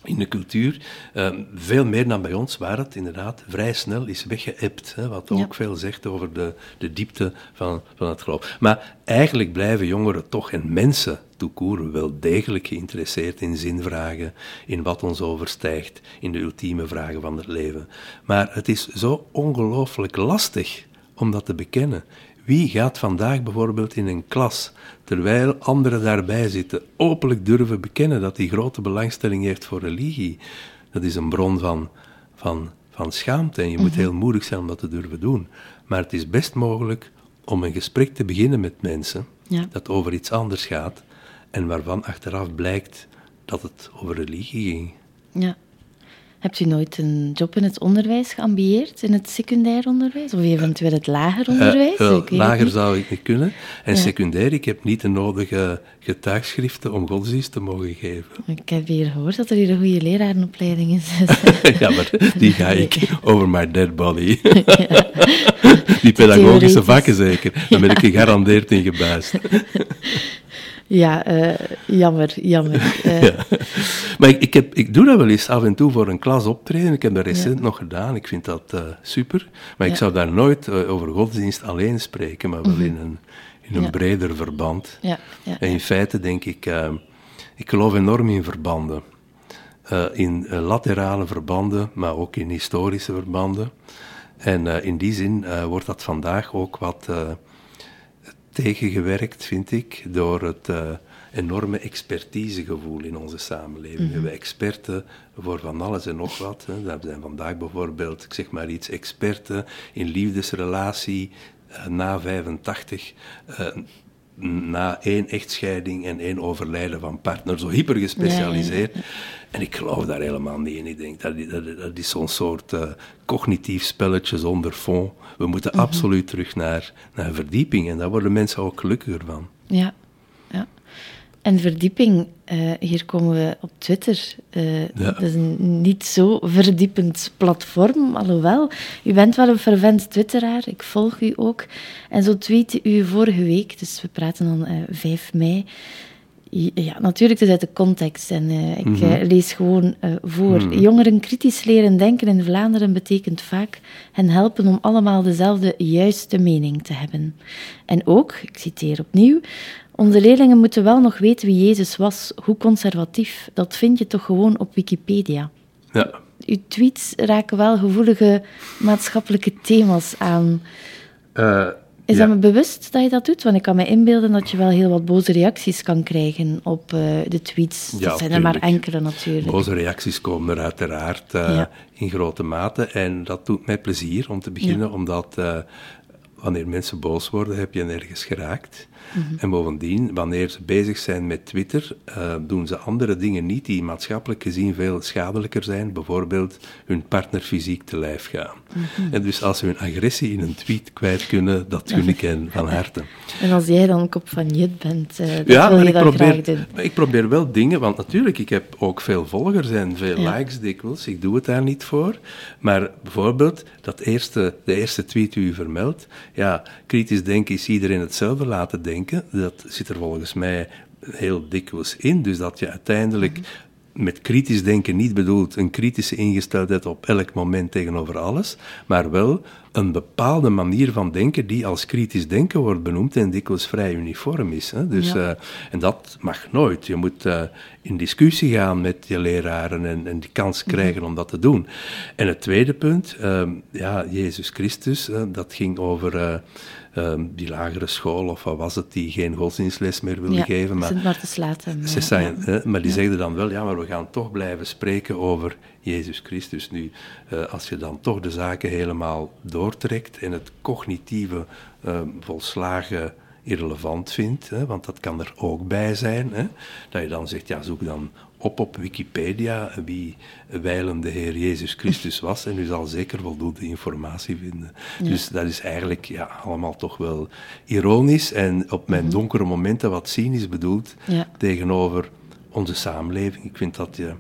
in de cultuur, uh, veel meer dan bij ons, waar het inderdaad vrij snel is weggeëpt. Wat ook veel zegt over de, de diepte van, van het geloof. Maar eigenlijk blijven jongeren toch, en mensen toekoeren, wel degelijk geïnteresseerd in zinvragen, in wat ons overstijgt, in de ultieme vragen van het leven. Maar het is zo ongelooflijk lastig om dat te bekennen. Wie gaat vandaag bijvoorbeeld in een klas, terwijl anderen daarbij zitten, openlijk durven bekennen dat hij grote belangstelling heeft voor religie? Dat is een bron van, van, van schaamte en je moet mhm. heel moedig zijn om dat te durven doen. Maar het is best mogelijk om een gesprek te beginnen met mensen dat over iets anders gaat en waarvan achteraf blijkt dat het over religie ging. Ja. Hebt u nooit een job in het onderwijs geambieerd, in het secundair onderwijs? Of eventueel het lager onderwijs? Uh, lager zou ik niet kunnen. En secundair, ik heb niet de nodige getuigschriften om godsdienst te mogen geven. Ik heb hier gehoord dat er hier een goede lerarenopleiding is. ja, maar die ga ik over my dead body. Die pedagogische vakken zeker. Dan ben ik gegarandeerd in gebuist. Ja, uh, jammer, jammer. Uh. Ja. Maar ik, ik, heb, ik doe dat wel eens af en toe voor een klas optreden. Ik heb dat recent nog gedaan. Ik vind dat uh, super. Maar ik zou daar nooit over godsdienst alleen spreken, maar wel mm -hmm. in een, in een breder verband. En in feite denk ik, ik geloof enorm in verbanden. in laterale verbanden, maar ook in historische verbanden. En in die zin wordt dat vandaag ook wat tegengewerkt, vind ik, door het uh, enorme expertisegevoel in onze samenleving. We mhm. hebben experten voor van alles en nog wat. Hè. We zijn vandaag bijvoorbeeld, ik zeg maar iets, experten in liefdesrelatie uh, na 85. Uh, eh, na één echtscheiding en één overlijden van partner, zo hyper gespecialiseerd. En ik geloof daar helemaal niet in. Ik denk dat, dat, dat is zo'n soort uh, cognitief spelletje zonder fond. We moeten mhm. absoluut terug naar, naar verdieping en daar worden mensen ook gelukkiger van. Ja, ja. En verdieping, uh, hier komen we op Twitter. Uh, ja. Dat is een niet zo verdiepend platform, alhoewel. U bent wel een fervent twitteraar, ik volg u ook. En zo tweette u vorige week, dus we praten dan uh, 5 mei. Ja, natuurlijk, het is uit de context. En uh, ik mm lees gewoon uh, voor. Mm. Jongeren kritisch leren denken in Vlaanderen betekent vaak hen helpen om allemaal dezelfde juiste mening te hebben. En ook, ik citeer opnieuw, onze leerlingen moeten wel nog weten wie Jezus was. Hoe conservatief, dat vind je toch gewoon op Wikipedia. Ja. Uw tweets raken wel gevoelige maatschappelijke thema's aan. Is dat me bewust dat je dat doet? Want ik kan me inbeelden dat je wel heel wat boze reacties kan krijgen op uh, de tweets. Ja, dat zijn er maar enkele natuurlijk. Boze reacties komen er uiteraard uh, in grote mate. En dat doet mij plezier om te beginnen, omdat uh, wanneer mensen boos worden, heb je nergens geraakt. Mhm. En bovendien, wanneer ze bezig zijn met Twitter, uh, doen ze andere dingen niet die maatschappelijk gezien veel schadelijker zijn. Bijvoorbeeld hun partner fysiek te lijf gaan. Mhm. En dus als ze hun agressie in een tweet kwijt kunnen, dat gun ik hen van harte. En als jij dan kop van Jit bent, uh, dat ja, wil je ik probeer, ik probeer wel dingen, want natuurlijk, ik heb ook veel volgers en veel likes dikwijls. Ik doe het daar niet voor. Maar bijvoorbeeld, dat eerste, de eerste tweet die u vermeldt, ja, kritisch denken is iedereen hetzelfde laten denken dat zit er volgens mij heel dikwijls in. Dus dat je uiteindelijk met kritisch denken niet bedoelt een kritische ingesteldheid op elk moment tegenover alles, maar wel een bepaalde manier van denken die als kritisch denken wordt benoemd en dikwijls vrij uniform is. Hè? Dus, Ja. eh, en dat mag nooit. Je moet eh, in discussie gaan met je leraren en, en die kans krijgen om dat te doen. En het tweede punt, ehm, ja, Jezus Christus, eh, dat ging over eh, ehm, die lagere school, of wat was het, die geen godsdienstles meer wilde ja, geven. Maar Sint Maartens Latem. ze zijn, hè, maar die zegden dan wel, ja, maar we gaan toch blijven spreken over Jezus Christus. Nu, eh, als je dan toch de zaken helemaal doortrekt en het cognitieve eh, volslagen irrelevant vindt, hè, want dat kan er ook bij zijn, hè, dat je dan zegt, ja, zoek dan op op Wikipedia wie wijlen de Heer Jezus Christus was en u zal zeker voldoende informatie vinden. Dus dat is eigenlijk ja, allemaal toch wel ironisch en op mijn donkere momenten wat cynisch bedoeld Ja. tegenover onze samenleving. Ik vind dat je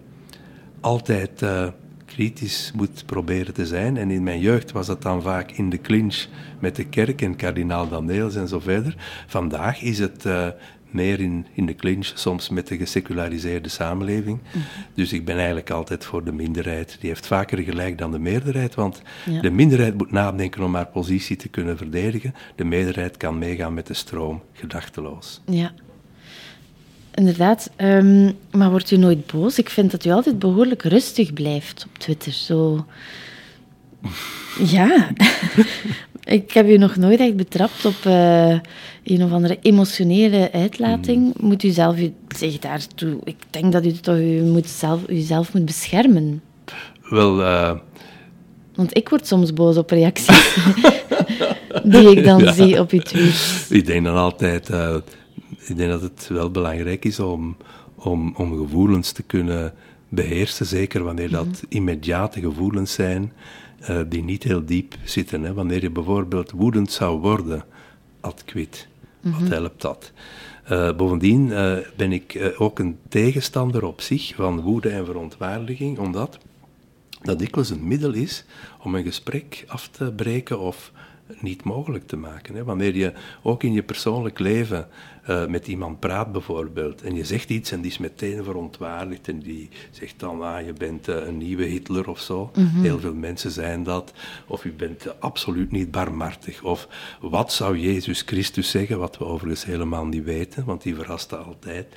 altijd eh, kritisch moet proberen te zijn. En in mijn jeugd was dat dan vaak in de clinch met de kerk en kardinaal Daneels en zo verder. Vandaag is het eh, meer in, in de clinch, soms met de geseculariseerde samenleving. Dus ik ben eigenlijk altijd voor de minderheid. Die heeft vaker gelijk dan de meerderheid, want Ja. de minderheid moet nadenken om haar positie te kunnen verdedigen. De meerderheid kan meegaan met de stroom, gedachteloos. Ja. Inderdaad. ehm, maar wordt u nooit boos? Ik vind dat u altijd behoorlijk rustig blijft op Twitter. Zo... Ja. Ik heb u nog nooit echt betrapt op eh, een of andere emotionele uitlating. Moet u zelf u, zich daartoe... Ik denk dat u, toch, u moet zelf, uzelf moet beschermen. Wel, eh, Want ik word soms boos op reacties die ik dan zie op uw tweets. Ik denk dan altijd, eh, ik denk dat het wel belangrijk is om, om, om gevoelens te kunnen beheersen, zeker wanneer dat immediate gevoelens zijn eh, die niet heel diep zitten. Hè. Wanneer je bijvoorbeeld woedend zou worden, ad quid, wat helpt dat? Eh, bovendien eh, ben ik ook een tegenstander op zich van woede en verontwaardiging, omdat dat dikwijls een middel is om een gesprek af te breken of niet mogelijk te maken. Hè. Wanneer je ook in je persoonlijk leven eh, met iemand praat bijvoorbeeld en je zegt iets en die is meteen verontwaardigd en die zegt dan, ah, je bent eh, een nieuwe Hitler of zo. Heel veel mensen zijn dat. Of je bent absoluut niet barmhartig. Of wat zou Jezus Christus zeggen, wat we overigens helemaal niet weten, want die verraste altijd.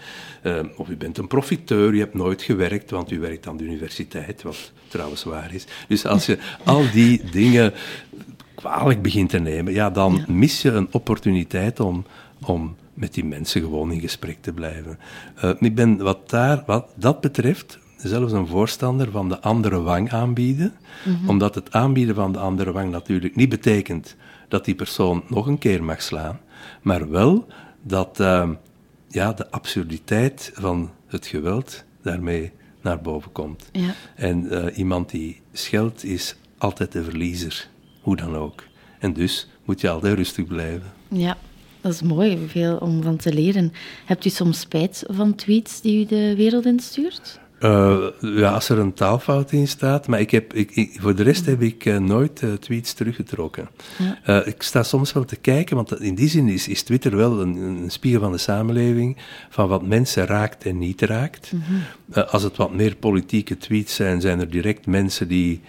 Eh, of je bent een profiteur, je hebt nooit gewerkt, want u werkt aan de universiteit, wat trouwens waar is. Dus als je al die dingen kwalijk begint te nemen, ja, dan mis je een opportuniteit om, om met die mensen gewoon in gesprek te blijven. Eh, ik ben wat, daar, wat dat betreft zelfs een voorstander van de andere wang aanbieden, omdat het aanbieden van de andere wang natuurlijk niet betekent dat die persoon nog een keer mag slaan, maar wel dat eh, ja, de absurditeit van het geweld daarmee naar boven komt. Ja. En eh, iemand die scheldt is altijd de verliezer, hoe dan ook. En dus moet je altijd rustig blijven. Ja, dat is mooi. Veel om van te leren. Hebt u soms spijt van tweets die u de wereld instuurt? Eh, ja, als er een taalfout in staat, maar ik heb, ik, ik- voor de rest heb ik eh, nooit eh, tweets teruggetrokken. Ik sta soms wel te kijken, want in die zin is, is Twitter wel een, een spiegel van de samenleving, van wat mensen raakt en niet raakt. Eh, als het wat meer politieke tweets zijn, zijn er direct mensen die,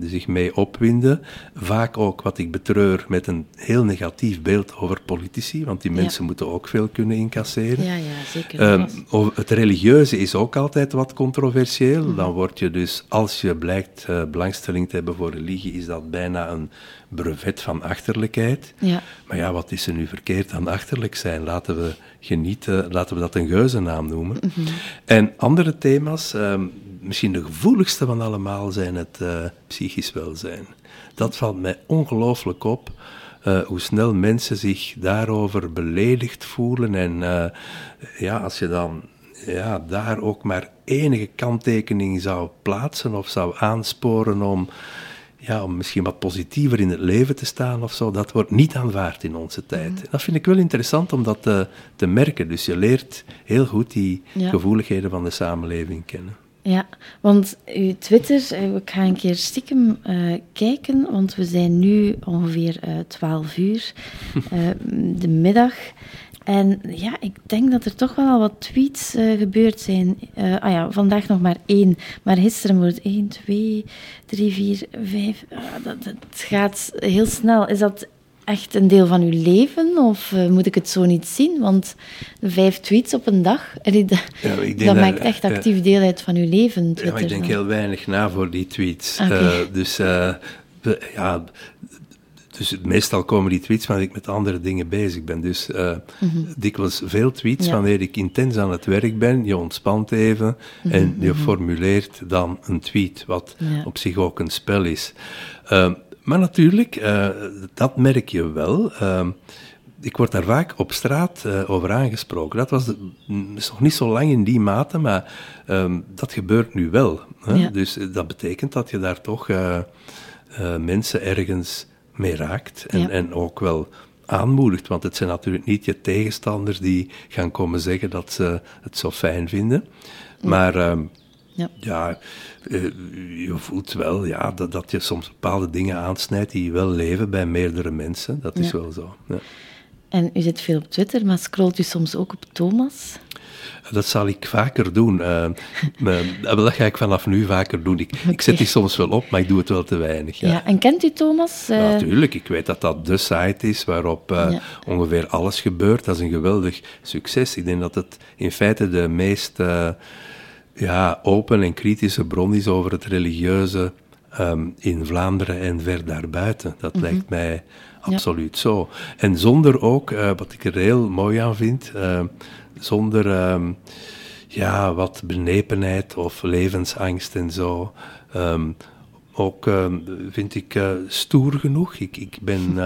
die zich mee opwinden. Vaak ook, wat ik betreur, met een heel negatief beeld over politici, want die Ja. mensen moeten ook veel kunnen incasseren. Ja, ja, zeker. Ehm, over het religieuze is ook altijd wat controversieel. Dan word je dus, als je blijkt eh, belangstelling te hebben voor religie, is dat bijna een brevet van achterlijkheid. Ja. Maar ja, wat is er nu verkeerd aan achterlijk zijn? Laten we genieten, laten we dat een geuzennaam noemen. En andere thema's, ehm, misschien de gevoeligste van allemaal, zijn het eh, psychisch welzijn. Dat valt mij ongelooflijk op. eh, hoe snel mensen zich daarover beledigd voelen. En eh, ja, als je dan ja, daar ook maar enige kanttekening zou plaatsen of zou aansporen om, ja, om misschien wat positiever in het leven te staan of zo, dat wordt niet aanvaard in onze tijd. Dat vind ik wel interessant om dat te, te merken. Dus je leert heel goed die Ja. gevoeligheden van de samenleving kennen. Ja, want uw Twitter, eh, ik ga een keer stiekem eh, kijken, want we zijn nu ongeveer eh 12 uur, de middag. En ja, ik denk dat er toch wel al wat tweets uh, gebeurd zijn. Uh, ah ja, vandaag nog maar één. Maar gisteren wordt 1, 2, 3, 4, 5. Uh, dat, dat gaat heel snel. Is dat echt een deel van uw leven? Of uh, moet ik het zo niet zien? Want vijf tweets op een dag, dat, ja, dat maakt echt actief deel uit van uw leven. Twitter, ja, ik denk heel weinig na voor die tweets. Okay. Uh, dus uh, ja, dus meestal komen die tweets wanneer ik met andere dingen bezig ben. Dus uh, mm -hmm. dikwijls veel tweets ja. wanneer ik intens aan het werk ben. Je ontspant even mm -hmm. en je formuleert dan een tweet, wat ja. op zich ook een spel is. Uh, maar natuurlijk, uh, dat merk je wel. ik word daar vaak op straat over aangesproken. Dat was de, is nog niet zo lang in die mate, maar um, dat gebeurt nu wel. Hè? Ja. Dus dat betekent dat je daar toch mensen ergens mee raakt. En, ja. en ook wel aanmoedigt. Want het zijn natuurlijk niet je tegenstanders die gaan komen zeggen dat ze het zo fijn vinden. Maar uh, ja, ja je voelt wel ja, dat, dat je soms bepaalde dingen aansnijdt die wel leven bij meerdere mensen. Dat is ja. wel zo. Ja. En u zit veel op Twitter, maar scrolt u soms ook op Thomas? Dat zal ik vaker doen. Uh, dat ga ik vanaf nu vaker doen. Ik, okay. ik zet die soms wel op, maar ik doe het wel te weinig. Ja, ja en kent u Thomas? Uh... Natuurlijk, ik weet dat dat de site is waarop uh, ja. ongeveer alles gebeurt. Dat is een geweldig succes. Ik denk dat het in feite de meest ja, open en kritische bron is over het religieuze um, in Vlaanderen en ver daarbuiten. Dat mm -hmm. lijkt mij absoluut ja. zo. En zonder ook, wat ik er heel mooi aan vind zonder um, ja, wat benepenheid of levensangst en zo. Um, ook vind ik uh, stoer genoeg. Ik, ik ben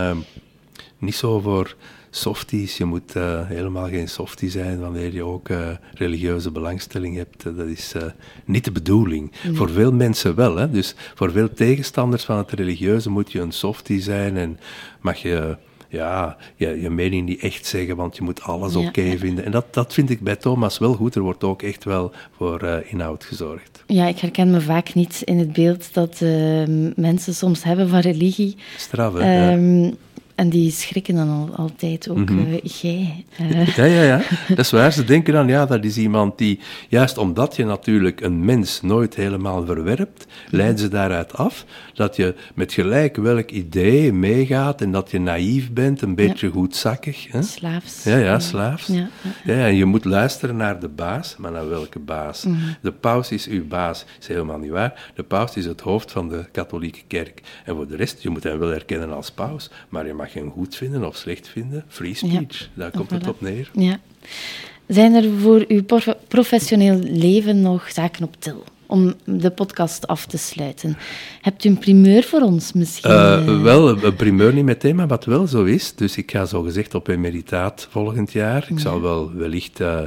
niet zo voor softies. Je moet uh, helemaal geen softie zijn wanneer je ook uh, religieuze belangstelling hebt. dat is uh, niet de bedoeling. Nee. Voor veel mensen wel. Hè? Dus voor veel tegenstanders van het religieuze moet je een softie zijn en mag je ja, je, je mening niet echt zeggen, want je moet alles oké okay vinden. En dat, dat vind ik bij Thomas wel goed. Er wordt ook echt wel voor uh, inhoud gezorgd. Ja, ik herken me vaak niet in het beeld dat uh, mensen soms hebben van religie. Straf? Um, ja. En die schrikken dan al, altijd ook, mm -hmm. uh, jij. Uh. Ja, ja, ja. Dat is waar. Ze denken dan, ja, dat is iemand die, juist omdat je natuurlijk een mens nooit helemaal verwerpt, leiden ze daaruit af dat je met gelijk welk idee meegaat en dat je naïef bent, een beetje ja. goedzakkig. Hè? Slaafs. Ja, ja, slaafs. Ja, ja, ja. en je moet luisteren naar de baas, maar naar welke baas? Mm -hmm. De paus is uw baas, is helemaal niet waar. De paus is het hoofd van de katholieke kerk. En voor de rest, je moet hem wel herkennen als paus, maar je mag hem goed vinden of slecht vinden. Free speech, ja. daar komt het op neer. Ja. Zijn er voor uw professioneel leven nog zaken op til? Om de podcast af te sluiten. Hebt u een primeur voor ons misschien? Uh, wel, een primeur niet meteen, maar wat wel zo is. Dus ik ga zo gezegd op emeritaat volgend jaar. Ik ja. zal wel wellicht uh,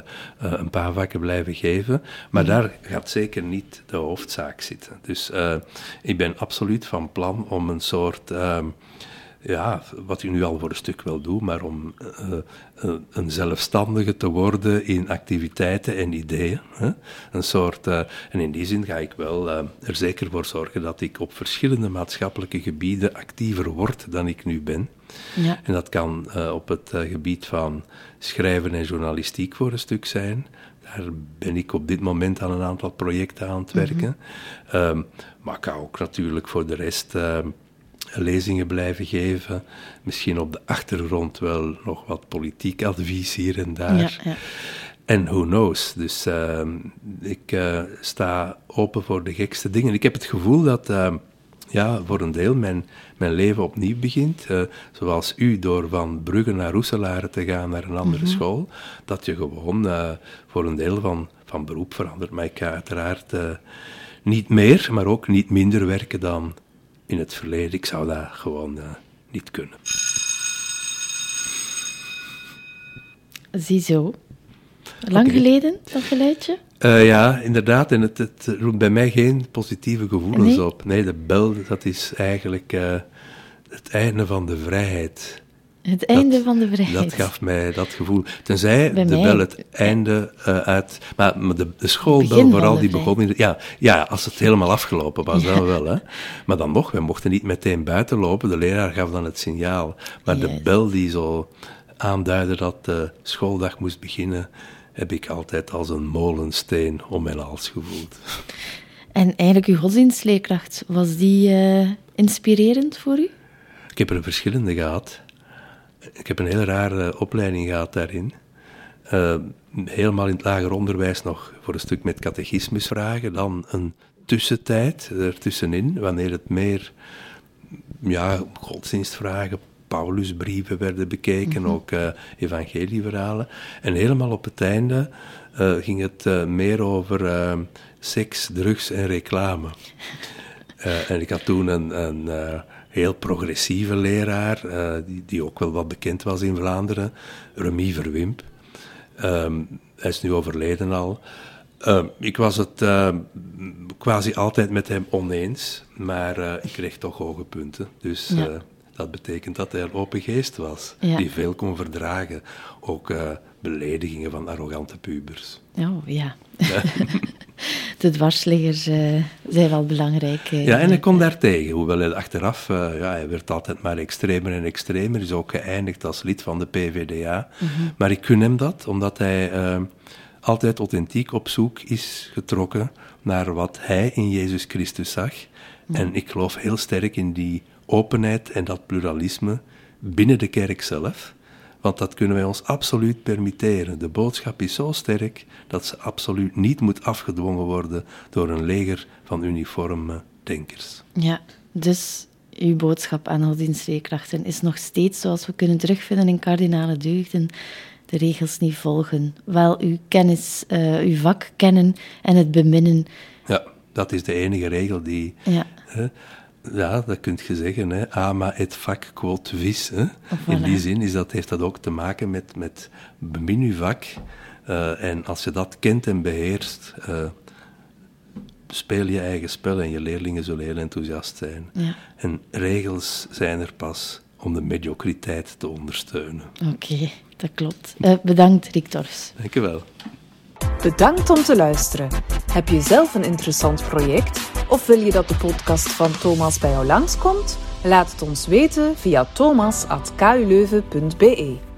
uh, een paar vakken blijven geven. Maar ja. daar gaat zeker niet de hoofdzaak zitten. Dus ik ben absoluut van plan om een soort ehm, ja, wat u nu al voor een stuk wel doet, maar om uh, uh, een zelfstandige te worden in activiteiten en ideeën. Hè? Een soort, uh, en in die zin ga ik wel er zeker voor zorgen dat ik op verschillende maatschappelijke gebieden actiever word dan ik nu ben. Ja. En dat kan op het gebied van schrijven en journalistiek voor een stuk zijn. Daar ben ik op dit moment aan een aantal projecten aan het werken. Mm -hmm. um, maar ik kan ook natuurlijk voor de rest lezingen blijven geven. Misschien op de achtergrond wel nog wat politiek advies hier en daar. Ja, ja. En who knows. Dus uh, ik uh, sta open voor de gekste dingen. Ik heb het gevoel dat uh, ja, voor een deel mijn, mijn leven opnieuw begint. Uh, zoals u, door van Brugge naar Roeselare te gaan naar een andere mm -hmm. school. Dat je gewoon voor een deel van, van beroep verandert. Maar ik ga uiteraard niet meer, maar ook niet minder werken dan in het verleden. Ik zou dat gewoon uh, niet kunnen. Ziezo. Lang okay. geleden, dat geluidje? Uh, ja, inderdaad. En het, het roept bij mij geen positieve gevoelens nee? op. Nee, de bel, dat is eigenlijk uh, het einde van de vrijheid. Het einde dat, van de vrijheid. Dat gaf mij dat gevoel. Tenzij Bij de mij, bel het einde uh, uit... Maar, maar de, de schoolbel vooral, die begon... In, ja, ja, als het helemaal afgelopen was, ja. dan wel. Hè. Maar dan nog, we mochten niet meteen buiten lopen. De leraar gaf dan het signaal. Maar de bel die zo aanduidde dat de schooldag moest beginnen, heb ik altijd als een molensteen om mijn hals gevoeld. En eigenlijk uw godsdienstleerkracht, was die uh, inspirerend voor u? Ik heb er verschillende gehad. Ik heb een heel rare opleiding gehad daarin. Uh, helemaal in het lager onderwijs nog voor een stuk met catechismusvragen, dan een tussentijd ertussenin, wanneer het meer ja, godsdienstvragen, Paulusbrieven werden bekeken, mhm. ook uh, evangelieverhalen. En helemaal op het einde uh, ging het uh, meer over seks, drugs en reclame. en ik had toen een, een heel progressieve leraar, die, die ook wel wat bekend was in Vlaanderen, Remy Verwimp. Um, hij is nu overleden al. Uh, ik was het uh, quasi altijd met hem oneens, maar uh, ik kreeg toch hoge punten. Dus ja. dat betekent dat hij een open geest was, ja. die veel kon verdragen. Ook beledigingen van arrogante pubers. Oh ja. de dwarsliggers zijn wel belangrijk. ja, en hij kon daartegen, hoewel hij achteraf, ja, hij werd altijd maar extremer en extremer, is ook geëindigd als lid van de PVDA. -hmm. Maar ik kun hem dat, omdat hij altijd authentiek op zoek is getrokken naar wat hij in Jezus Christus zag. En ik geloof heel sterk in die openheid en dat pluralisme binnen de kerk zelf. Want dat kunnen wij ons absoluut permitteren. De boodschap is zo sterk dat ze absoluut niet moet afgedwongen worden door een leger van uniforme denkers. Ja, dus uw boodschap aan godsdienstleerkrachten is nog steeds zoals we kunnen terugvinden in kardinale deugden de regels niet volgen. Wel uw kennis, uh, uw vak kennen en het beminnen. Ja, dat is de enige regel die. Ja. Hè, ja, dat kun je zeggen. Hè. Ama et fac quod vis. Hè. In die zin is dat, heeft dat ook te maken met, met bemin uw vak. Uh, en als je dat kent en beheerst, uh, speel je eigen spel en je leerlingen zullen heel enthousiast zijn. Ja. En regels zijn er pas om de mediocriteit te ondersteunen. Oké, dat klopt. Uh, bedankt, Riktors. Dank je wel. Bedankt om te luisteren. Heb je zelf een interessant project of wil je dat de podcast van Thomas bij jou langskomt? Laat het ons weten via thomas.kuleuven.be.